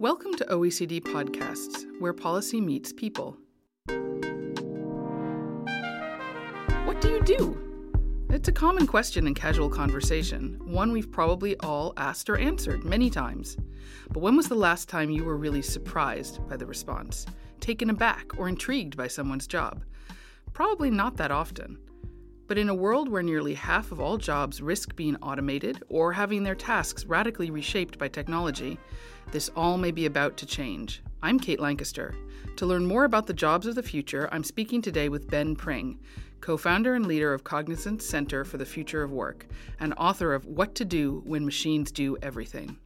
Welcome to OECD Podcasts, where policy meets people. What do you do? It's a common question in casual conversation, one we've probably all asked or answered many times. But when was the last time you were really surprised by the response, taken aback, or intrigued by someone's job? Probably not that often. But in a world where nearly half of all jobs risk being automated or having their tasks radically reshaped by technology, this all may be about to change. I'm Kate Lancaster. To learn more about the jobs of the future, I'm speaking today with Ben Pring, co founder and leader of Cognizant's Center for the Future of Work, and author of What to Do When Machines Do Everything.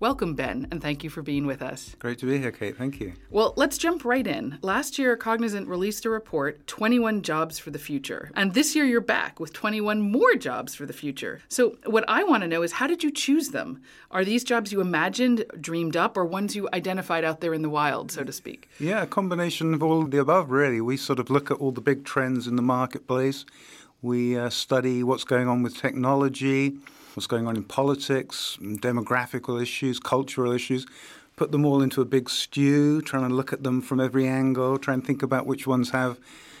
Welcome, Ben, and thank you for being with us. Great to be here, Kate. Thank you. Well, let's jump right in. Last year, Cognizant released a report 21 Jobs for the Future. And this year, you're back with 21 more jobs for the future. So, what I want to know is how did you choose them? Are these jobs you imagined, dreamed up, or ones you identified out there in the wild, so to speak? Yeah, a combination of all of the above, really. We sort of look at all the big trends in the marketplace, we uh, study what's going on with technology what's going on in politics, demographical issues, cultural issues, put them all into a big stew, trying to look at them from every angle, try and think about which ones have,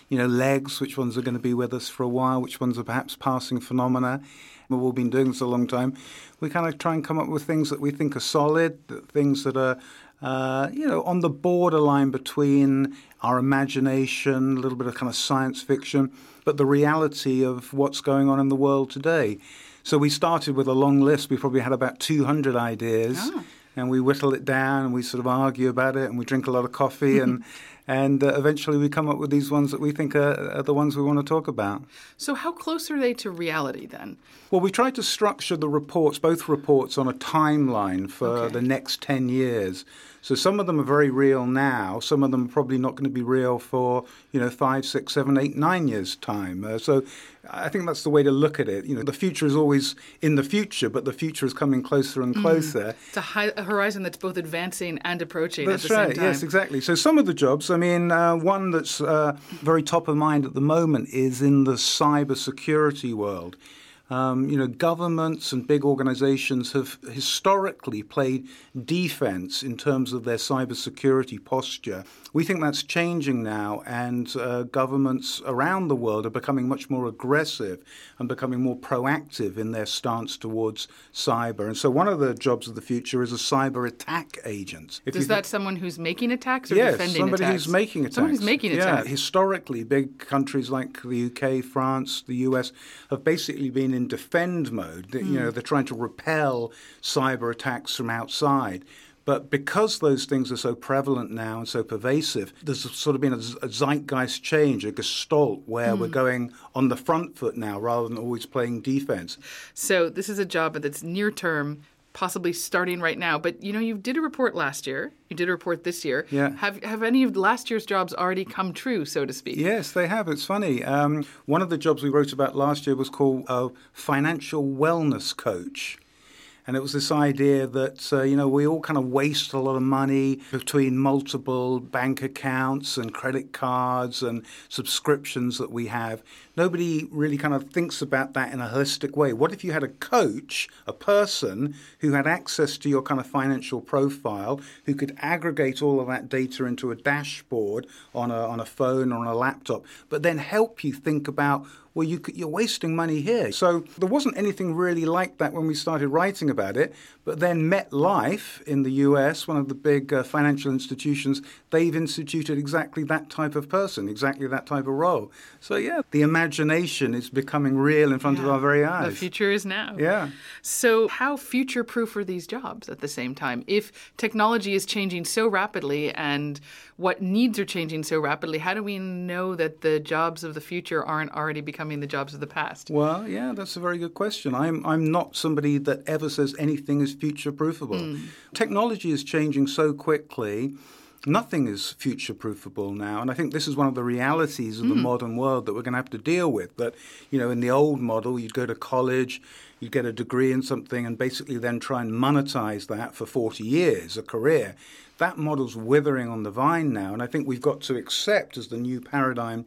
you know, legs, which ones are going to be with us for a while, which ones are perhaps passing phenomena. We've all been doing this a long time. We kind of try and come up with things that we think are solid, things that are, uh, you know, on the borderline between our imagination, a little bit of kind of science fiction, but the reality of what's going on in the world today. So we started with a long list. We probably had about 200 ideas. Oh. And we whittle it down and we sort of argue about it and we drink a lot of coffee and and uh, eventually we come up with these ones that we think are, are, the ones we want to talk about. So, how close are they to reality then? Well, we tried to structure the reports, both reports, on a timeline for okay. the next 10 years. So some of them are very real now. Some of them are probably not going to be real for you know five, six, seven, eight, nine years time. Uh, so I think that's the way to look at it. You know, the future is always in the future, but the future is coming closer and mm. closer. Mm. It's a, high, a, horizon that's both advancing and approaching. That's right. Yes, exactly. So some of the jobs. I mean, uh, one that's uh, very top of mind at the moment is in the cyber security world. Um, you know, governments and big organizations have historically played defense in terms of their cybersecurity posture. We think that's changing now, and uh, governments around the world are becoming much more aggressive and becoming more proactive in their stance towards cyber. And so, one of the jobs of the future is a cyber attack agent. If is that someone who's making attacks or yes, defending somebody attacks? who's making attacks. Someone who's making attacks. Yeah, historically, big countries like the UK, France, the US have basically been in defend mode. Mm. You know, hmm. they're trying to repel cyber attacks from outside. But because those things are so prevalent now and so pervasive, there's sort of been a, a zeitgeist change, a gestalt, where mm. we're hmm. going on the front foot now rather than always playing defense. So this is a job that's near term, possibly starting right now. But you know, you did a report last year. You did a report this year. Yeah. Have have any of last year's jobs already come true, so to speak? Yes, they have. It's funny. Um, one of the jobs we wrote about last year was called a financial wellness coach. And it was this idea that, uh, you know, we all kind of waste a lot of money between multiple bank accounts and credit cards and subscriptions that we have. Nobody really kind of thinks about that in a holistic way. What if you had a coach, a person who had access to your kind of financial profile, who could aggregate all of that data into a dashboard on a, on a phone or on a laptop, but then help you think about well, you, you're wasting money here. So there wasn't anything really like that when we started writing about it. But then MetLife in the US, one of the big uh, financial institutions, they've instituted exactly that type of person, exactly that type of role. So, yeah, the imagination is becoming real in front yeah. of our very eyes. The future is now. Yeah. So, how future proof are these jobs at the same time? If technology is changing so rapidly and what needs are changing so rapidly, how do we know that the jobs of the future aren't already becoming the jobs of the past? Well, yeah, that's a very good question. I'm, I'm not somebody that ever says anything is future proofable. Mm. Technology is changing so quickly nothing is future proofable now. And I think this is one of the realities of the mm. modern world that we're going to have to deal with. That, you know, in the old model, you'd go to college, you'd get a degree in something, and basically then try and monetize that for 40 years, a career. That model's withering on the vine now. And I think we've got to accept as the new paradigm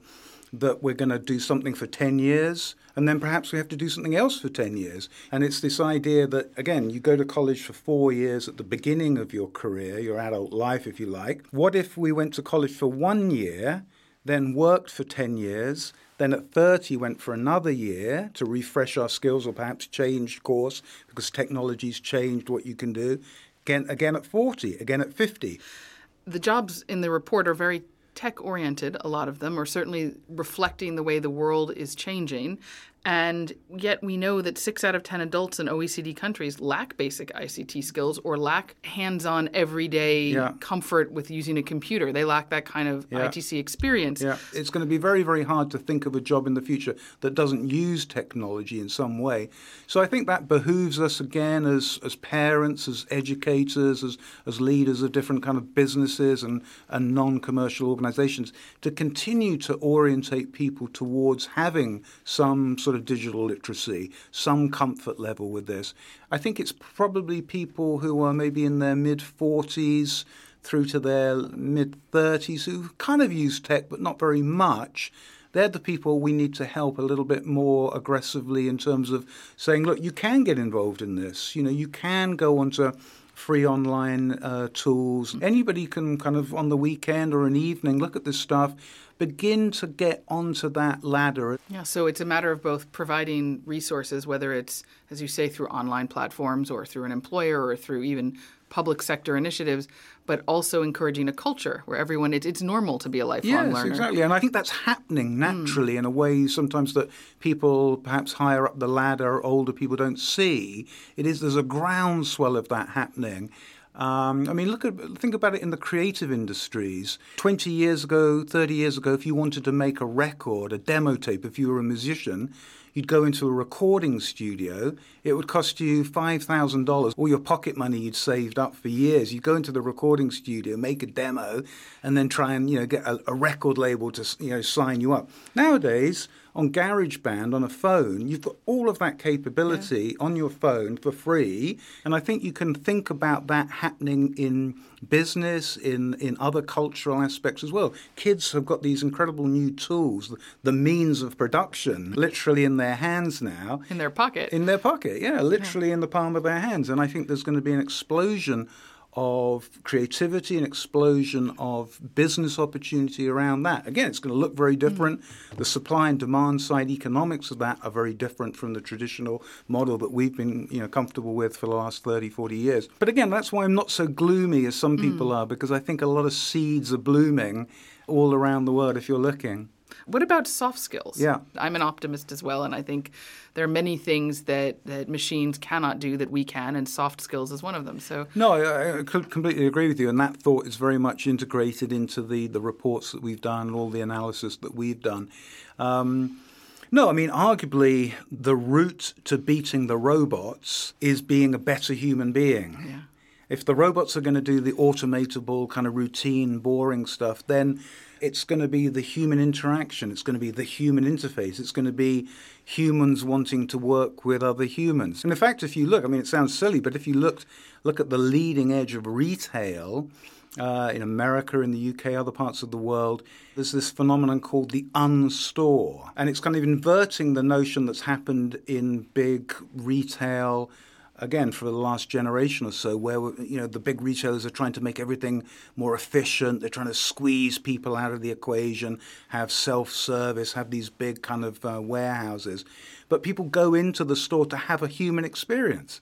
that we're going to do something for 10 years and then perhaps we have to do something else for 10 years. And it's this idea that, again, you go to college for four years at the beginning of your career, your adult life, if you like. What if we went to college for one year, then worked for 10 years, then at 30 went for another year to refresh our skills or perhaps change course because technology's changed what you can do. Again, again at 40, again at 50. The jobs in the report are very tech oriented, a lot of them, or certainly reflecting the way the world is changing. And yet we know that six out of 10 adults in OECD countries lack basic ICT skills or lack hands on everyday yeah. comfort with using a computer. They lack that kind of yeah. ITC experience. Yeah, it's going to be very, very hard to think of a job in the future that doesn't use technology in some way. So I think that behooves us again as, as parents, as educators, as, as leaders of different kind of businesses and, and non commercial organizations to continue to orientate people towards having some sort sort of digital literacy, some comfort level with this. I think it's probably people who are maybe in their mid 40s through to their mid 30s who kind of use tech but not very much. They're the people we need to help a little bit more aggressively in terms of saying, look, you can get involved in this. You know, you can go onto free online uh, tools. Anybody can kind of on the weekend or an evening look at this stuff begin to get onto that ladder. Yeah, so it's a matter of both providing resources, whether it's, as you say, through online platforms or through an employer or through even public sector initiatives, but also encouraging a culture where everyone it's, it's normal to be a lifelong yes, learner. exactly, and I think that's happening naturally mm. in a way sometimes that people perhaps higher up the ladder, older people don't see. It is there's a groundswell of that happening. Um, I mean, look at think about it in the creative industries. Twenty years ago, thirty years ago, if you wanted to make a record, a demo tape, if you were a musician, you'd go into a recording studio. It would cost you five thousand dollars, all your pocket money you'd saved up for years. You'd go into the recording studio, make a demo, and then try and you know get a, a record label to you know sign you up. Nowadays on GarageBand on a phone, you've got all of that capability yeah. on your phone for free. And I think you can think about that happening in business, in, in other cultural aspects as well. Kids have got these incredible new tools, the means of production, literally in their hands now. In their pocket. In their pocket, yeah, literally yeah. in the palm of their hands. And I think there's going to be an explosion of creativity and explosion of business opportunity around that. Again, it's going to look very different. Mm. The supply and demand side economics of that are very different from the traditional model that we've been you know, comfortable with for the last 30, 40 years. But again, that's why I'm not so gloomy as some people mm. are, because I think a lot of seeds are blooming all around the world if you're looking. What about soft skills? Yeah. I'm an optimist as well, and I think there are many things that, that machines cannot do that we can, and soft skills is one of them. So No, I, I completely agree with you, and that thought is very much integrated into the, the reports that we've done and all the analysis that we've done. Um, no, I mean, arguably, the route to beating the robots is being a better human being. Yeah. If the robots are going to do the automatable, kind of routine, boring stuff, then it's going to be the human interaction. It's going to be the human interface. It's going to be humans wanting to work with other humans. And in fact, if you look, I mean, it sounds silly, but if you look look at the leading edge of retail. Uh, in America, in the UK, other parts of the world, there's this phenomenon called the unstore. And it's kind of inverting the notion that's happened in big retail again for the last generation or so where you know the big retailers are trying to make everything more efficient. They're trying to squeeze people out of the equation have self-service have these big kind of uh, warehouses. But people go into the store to have a human experience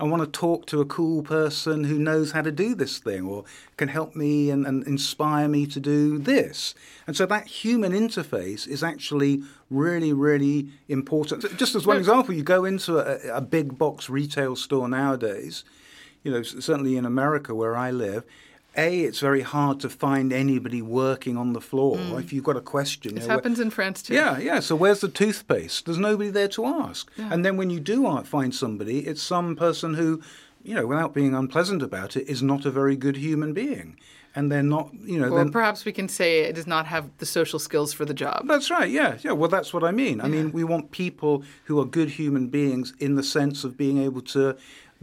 I want to talk to a cool person who knows how to do this thing or can help me and, and, inspire me to do this. And so that human interface is actually really, really important. Just as one example, you go into a, a big box retail store nowadays, you know, certainly in America where I live, a, it's very hard to find anybody working on the floor. Mm. If you've got a question, this happens in France too. Yeah, yeah. So where's the toothpaste? There's nobody there to ask. Yeah. And then when you do find somebody, it's some person who, you know, without being unpleasant about it, is not a very good human being. And they're not, you know. Or perhaps we can say it does not have the social skills for the job. That's right. Yeah, yeah. Well, that's what I mean. I mean, we want people who are good human beings in the sense of being able to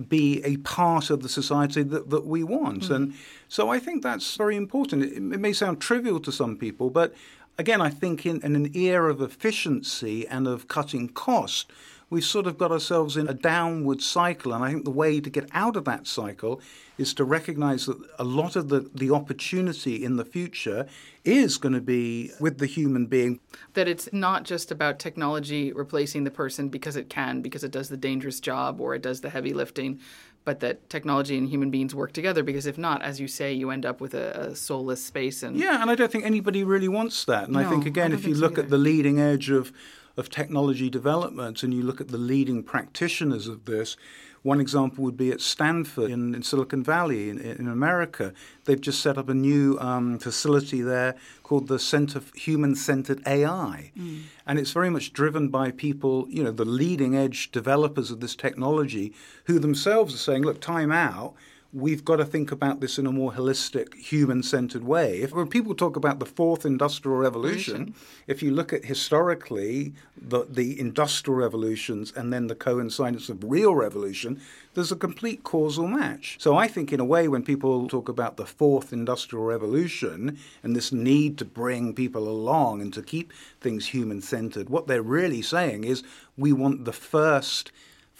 be a part of the society that, that we want. Mm. And so I think that's very important. It, it, may sound trivial to some people, but again, I think in, in an era of efficiency and of cutting cost, we've sort of got ourselves in a downward cycle. And I think the way to get out of that cycle is to recognize that a lot of the, the opportunity in the future is going to be with the human being. That it's not just about technology replacing the person because it can, because it does the dangerous job or it does the heavy lifting, but that technology and human beings work together because if not as you say you end up with a, a soulless space and yeah and i don't think anybody really wants that and no, i think again I if you look either. at the leading edge of of technology development and you look at the leading practitioners of this one example would be at Stanford in, in Silicon Valley in, in, America. They've just set up a new um, facility there called the Center for Human Centered AI. Mm. And it's very much driven by people, you know, the leading edge developers of this technology who themselves are saying, look, time out we've got to think about this in a more holistic, human centered way. If, when people talk about the fourth industrial revolution, revolution, if you look at historically the, the industrial revolutions and then the coincidence of real revolution, there's a complete causal match. So I think, in a way, when people talk about the fourth industrial revolution and this need to bring people along and to keep things human centered, what they're really saying is we want the first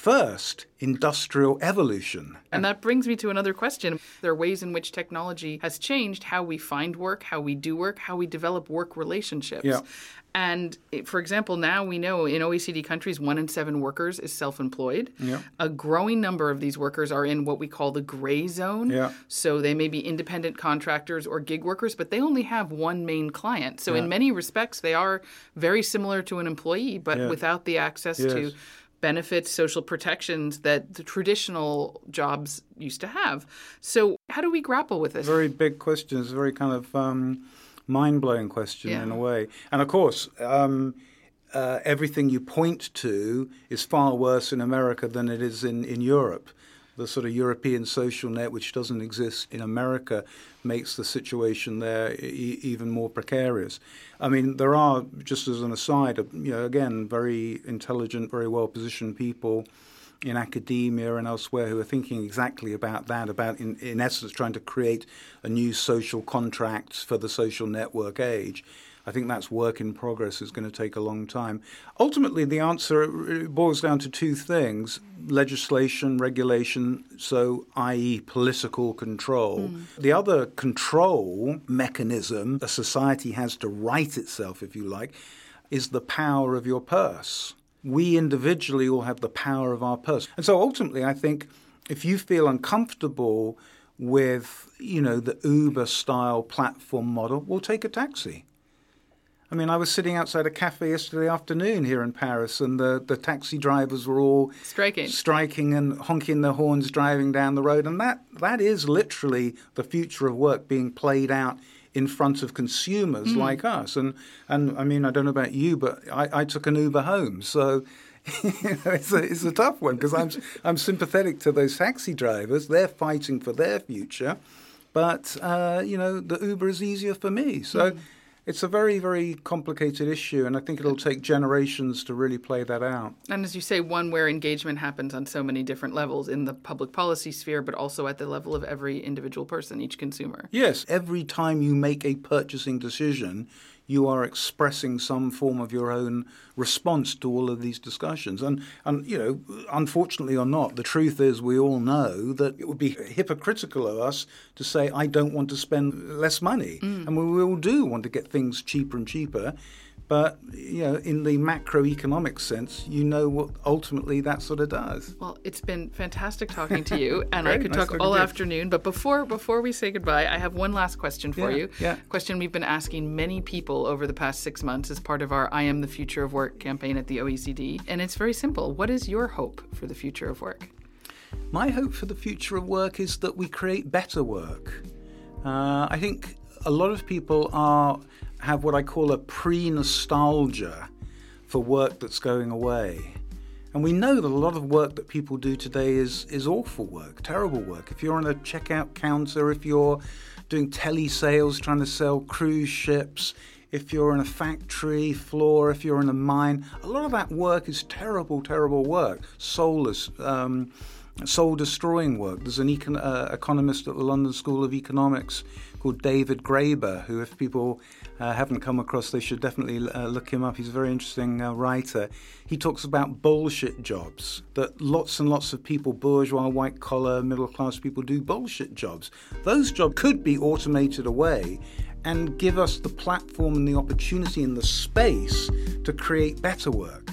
first industrial evolution. And that brings me to another question. There are ways in which technology has changed how we find work, how we do work, how we develop work relationships. Yeah. And eh, for example, now we know in OECD countries, one in seven workers is self employed. Yeah. A growing number of these workers are in what we call the gray zone. Yeah. So they may be independent contractors or gig workers, but they only have one main client. So Yeah. in many respects, they are very similar to an employee, but without the access Yes. to benefits, social protections that the traditional jobs used to have. So, how do we grapple with this? Very big question. It's a very kind of um, mind blowing question Yeah. in a way. And of course, um, uh, everything you point to is far worse in America than it is in, in Europe. The sort of European social net, which doesn't exist in America, makes the situation there e- even more precarious. I mean, there are, just as an aside, you know, again, very intelligent, very well positioned people in academia and elsewhere who are thinking exactly about that, about, in, in essence, trying to create a new social contract for the social network age. I think that's work in progress. is going to take a long time. Ultimately, the answer boils down to two things legislation, regulation, so i.e., political control. Mm. The other control mechanism a society has to right itself, if you like, is the power of your purse. We individually all have the power of our purse. And so ultimately, I think if you feel uncomfortable with, you know, the Uber style platform model, we'll take a taxi. I mean, I was sitting outside a cafe yesterday afternoon here in Paris, and the, the taxi drivers were all striking, striking and honking their horns, driving down the road, and that that is literally the future of work being played out in front of consumers mm. like us. And and I mean, I don't know about you, but I, I took an Uber home, so. you know, it's, a, it's a tough one because I'm I'm sympathetic to those taxi drivers. They're fighting for their future, but uh, you know the Uber is easier for me. So mm. It's a very, very complicated issue, and I think it'll take generations to really play that out. And as you say, one where engagement happens on so many different levels in the public policy sphere, but also at the level of every individual person, each consumer. Yes, every time you make a purchasing decision, you are expressing some form of your own response to all of these discussions. And, and, you know, unfortunately or not, the truth is we all know that it would be hypocritical of us to say, I don't want to spend less money. Mm. And we all do want to get things cheaper and cheaper. But you know, in the macroeconomic sense, you know what ultimately that sort of does. Well, it's been fantastic talking to you, and Great, I could nice talk all afternoon. But before before we say goodbye, I have one last question for yeah, you. Yeah. Question we've been asking many people over the past six months as part of our "I Am the Future of Work" campaign at the OECD, and it's very simple. What is your hope for the future of work? My hope for the future of work is that we create better work. Uh, I think a lot of people are have what I call a pre nostalgia for work that's going away. And we know that a lot of work that people do today is, is awful work, terrible work. If you're on a checkout counter, if you're doing telesales trying to sell cruise ships, if you're in a factory floor, if you're in a mine, a lot of that work is terrible, terrible work, soulless. Um, soul destroying work. There's an econ- uh, economist at the London School of Economics called David Graeber, who, if people uh, haven't come across, they should definitely uh, look him up. He's a very interesting uh, writer. He talks about bullshit jobs, that lots and lots of people, bourgeois, white collar, middle class people, do bullshit jobs. Those jobs could be automated away and give us the platform and the opportunity and the space to create better work.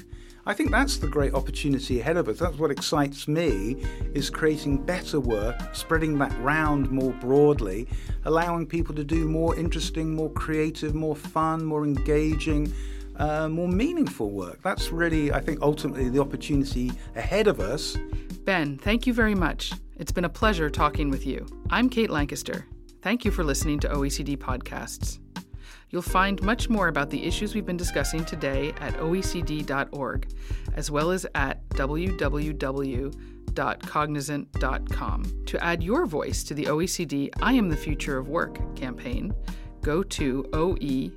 I think that's the great opportunity ahead of us. That's what excites me is creating better work, spreading that round more broadly, allowing people to do more interesting, more creative, more fun, more engaging, uh, more meaningful work. That's really, I think, ultimately the opportunity ahead of us. Ben, thank you very much. It's been a pleasure talking with you. I'm Kate Lancaster. Thank you for listening to OECD Podcasts. You'll find much more about the issues we've been discussing today at oecd.org, as well as at www.cognizant.com. To add your voice to the OECD I Am the Future of Work campaign, go to oe.cd/fow.